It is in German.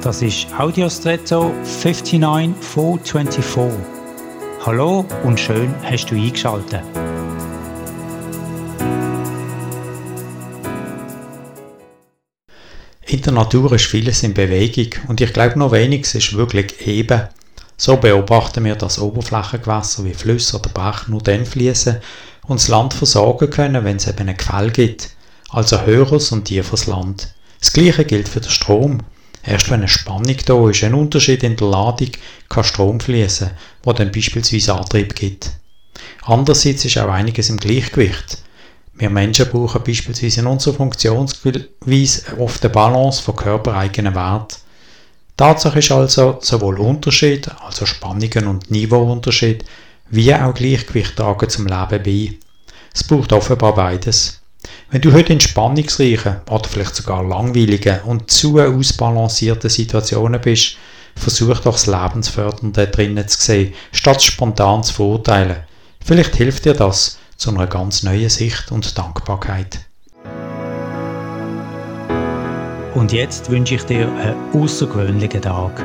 Das ist Audiostretto 59424. Hallo und schön hast du eingeschaltet. In der Natur ist vieles in Bewegung und ich glaube noch weniges ist wirklich eben. So beobachten wir, dass Oberflächengewässer wie Flüsse oder Bach nur dann fließen und das Land versorgen können, wenn es eben ein Quell gibt, also höheres und tieferes Land. Das gleiche gilt für den Strom. Erst wenn eine Spannung da ist, ein Unterschied in der Ladung, kann Strom fließen, wo dann beispielsweise Antrieb gibt. Andererseits ist auch einiges im Gleichgewicht. Wir Menschen brauchen beispielsweise in unserer Funktionsweise oft eine Balance von körpereigenen Wert. Tatsache ist also sowohl Unterschied, also Spannungen und Niveauunterschied, wie auch Gleichgewicht tragen zum Leben bei. Es braucht offenbar beides. Wenn du heute in spannungsreichen oder vielleicht sogar langweiligen und zu ausbalancierten Situationen bist, versuch doch das Lebensfördernde drinnen zu sehen, statt spontan zu verurteilen. Vielleicht hilft dir das zu einer ganz neuen Sicht und Dankbarkeit. Und jetzt wünsche ich dir einen außergewöhnlichen Tag.